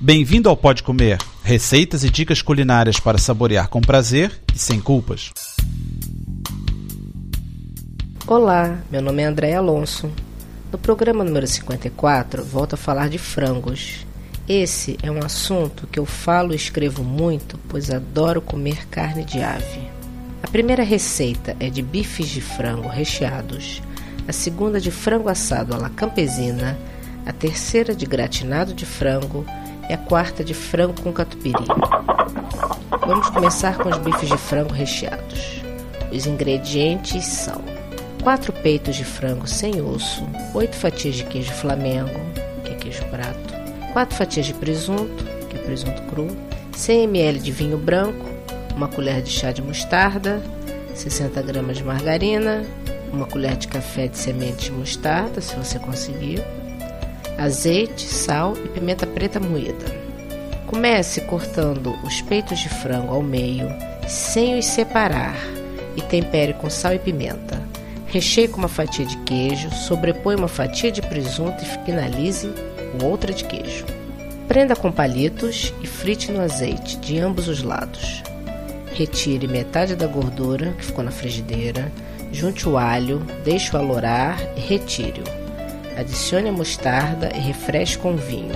Bem-vindo ao Pode Comer, receitas e dicas culinárias para saborear com prazer e sem culpas. Olá, meu nome é André Alonso. No programa número 54, volto a falar de frangos. Esse é um assunto que eu falo e escrevo muito, pois adoro comer carne de ave. A primeira receita é de bifes de frango recheados, a segunda de frango assado à la campesina, a terceira de gratinado de frango e a quarta de frango com catupiry. Vamos começar com os bifes de frango recheados. Os ingredientes são 4 peitos de frango sem osso, 8 fatias de queijo flamengo, que é queijo prato, 4 fatias de presunto, que é presunto cru, 100 ml de vinho branco, uma colher de chá de mostarda, 60 gramas de margarina, uma colher de café de semente de mostarda, se você conseguir, azeite, sal e pimenta preta moída. Comece cortando os peitos de frango ao meio, sem os separar, e tempere com sal e pimenta. Recheie com uma fatia de queijo, sobrepõe uma fatia de presunto e finalize com outra de queijo. Prenda com palitos e frite no azeite de ambos os lados. Retire metade da gordura que ficou na frigideira, junte o alho, deixe-o alorar e retire-o. Adicione a mostarda e refresque com vinho.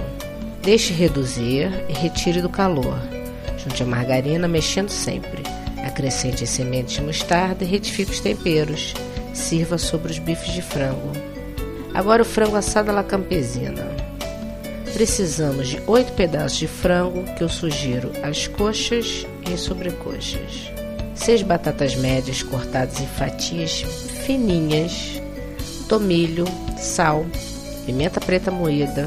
Deixe reduzir e retire do calor. Junte a margarina mexendo sempre. Acrescente as sementes de mostarda e retifique os temperos. Sirva sobre os bifes de frango. Agora o frango assado à la campesina. Precisamos de 8 pedaços de frango que eu sugiro as coxas e as sobrecoxas. 6 batatas médias cortadas em fatias fininhas tomilho, sal, pimenta preta moída,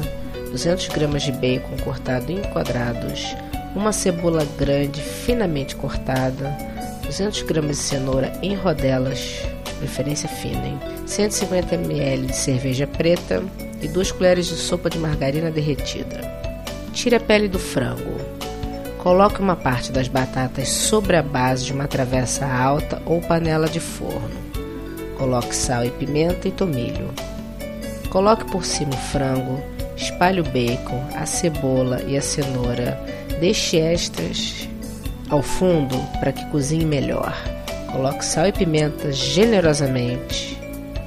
200 gramas de bacon cortado em quadrados, uma cebola grande finamente cortada, 200 gramas de cenoura em rodelas, de preferência fina, hein? 150 ml de cerveja preta e 2 colheres de sopa de margarina derretida. Tire a pele do frango. Coloque uma parte das batatas sobre a base de uma travessa alta ou panela de forno. Coloque sal e pimenta e tomilho. Coloque por cima o frango, espalhe o bacon, a cebola e a cenoura. Deixe estas ao fundo para que cozinhe melhor. Coloque sal e pimenta generosamente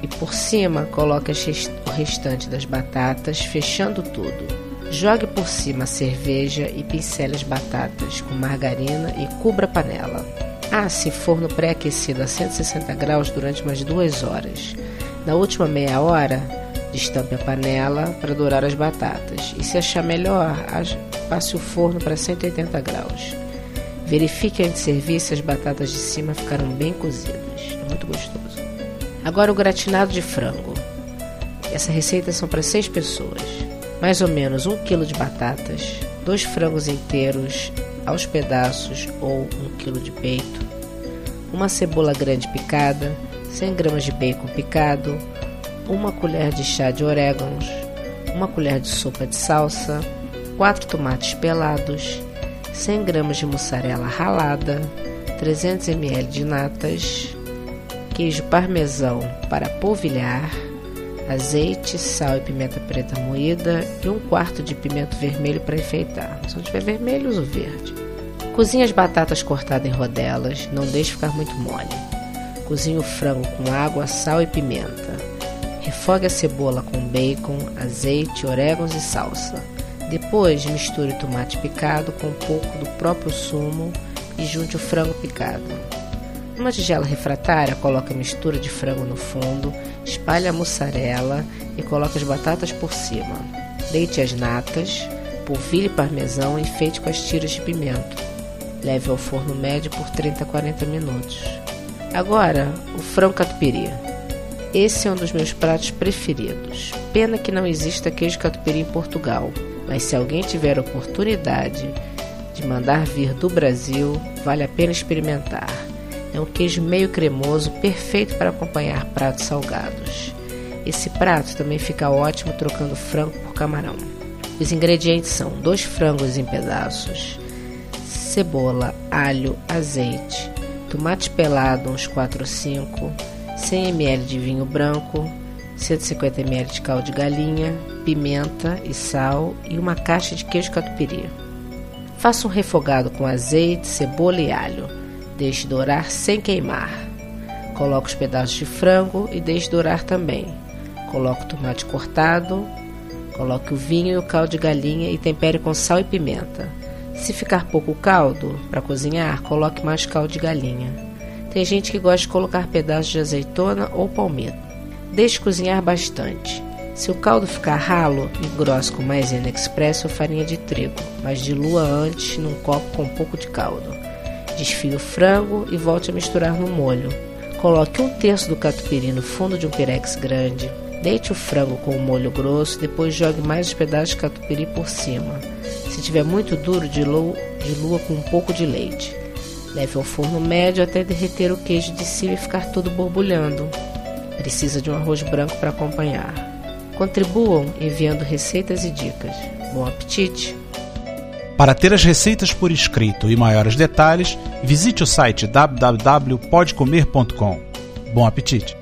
e por cima coloque o restante das batatas, fechando tudo. Jogue por cima a cerveja e pincele as batatas com margarina e cubra a panela. Asse forno pré-aquecido a 160 graus durante umas duas horas. Na última meia hora, destampe a panela para dourar as batatas. E se achar melhor, passe o forno para 180 graus. Verifique antes de servir se as batatas de cima ficaram bem cozidas. É muito gostoso. Agora o gratinado de frango. Essa receita são para 6 pessoas. Mais ou menos 1 kg de batatas, dois frangos inteiros aos pedaços ou 1 kg de peito, uma cebola grande picada, 100 gramas de bacon picado, uma colher de chá de orégãos, uma colher de sopa de salsa, 4 tomates pelados, 100 gramas de mussarela ralada, 300 ml de natas, queijo parmesão para polvilhar, azeite, sal e pimenta preta moída e um quarto de pimento vermelho para enfeitar. Se não tiver vermelho, usa o verde. Cozinhe as batatas cortadas em rodelas, não deixe ficar muito mole. Cozinhe o frango com água, sal e pimenta. Refogue a cebola com bacon, azeite, orégãos e salsa. Depois, misture o tomate picado com um pouco do próprio sumo e junte o frango picado. Numa tigela refratária, coloque a mistura de frango no fundo, espalhe a mussarela e coloque as batatas por cima. Deite as natas, polvilhe parmesão e enfeite com as tiras de pimento. Leve ao forno médio por 30 a 40 minutos. Agora, o frango catupiry. Esse é um dos meus pratos preferidos. Pena que não exista queijo catupiry em Portugal, mas se alguém tiver a oportunidade de mandar vir do Brasil, vale a pena experimentar. É um queijo meio cremoso, perfeito para acompanhar pratos salgados. Esse prato também fica ótimo trocando frango por camarão. Os ingredientes são dois frangos em pedaços, cebola, alho, azeite, tomate pelado uns 4 ou 5, 100 ml de vinho branco, 150 ml de caldo de galinha, pimenta e sal e uma caixa de queijo catupiry. Faça um refogado com azeite, cebola e alho. Deixe dourar sem queimar. Coloque os pedaços de frango e deixe dourar também. Coloque o tomate cortado, coloque o vinho e o caldo de galinha e tempere com sal e pimenta. Se ficar pouco caldo para cozinhar, coloque mais caldo de galinha. Tem gente que gosta de colocar pedaços de azeitona ou palmito. Deixe cozinhar bastante. Se o caldo ficar ralo, engrosse com maisena express ou farinha de trigo, mas dilua antes num copo com um pouco de caldo. Desfie o frango e volte a misturar no molho. Coloque um terço do catupiry no fundo de um pirex grande. Deite o frango com o molho grosso, depois jogue mais os pedaços de catupiry por cima. Se tiver muito duro, dilua com um pouco de leite. Leve ao forno médio até derreter o queijo de cima e ficar todo borbulhando. Precisa de um arroz branco para acompanhar. Contribuam enviando receitas e dicas. Bom apetite! Para ter as receitas por escrito e maiores detalhes, visite o site www.podcomer.com. Bom apetite!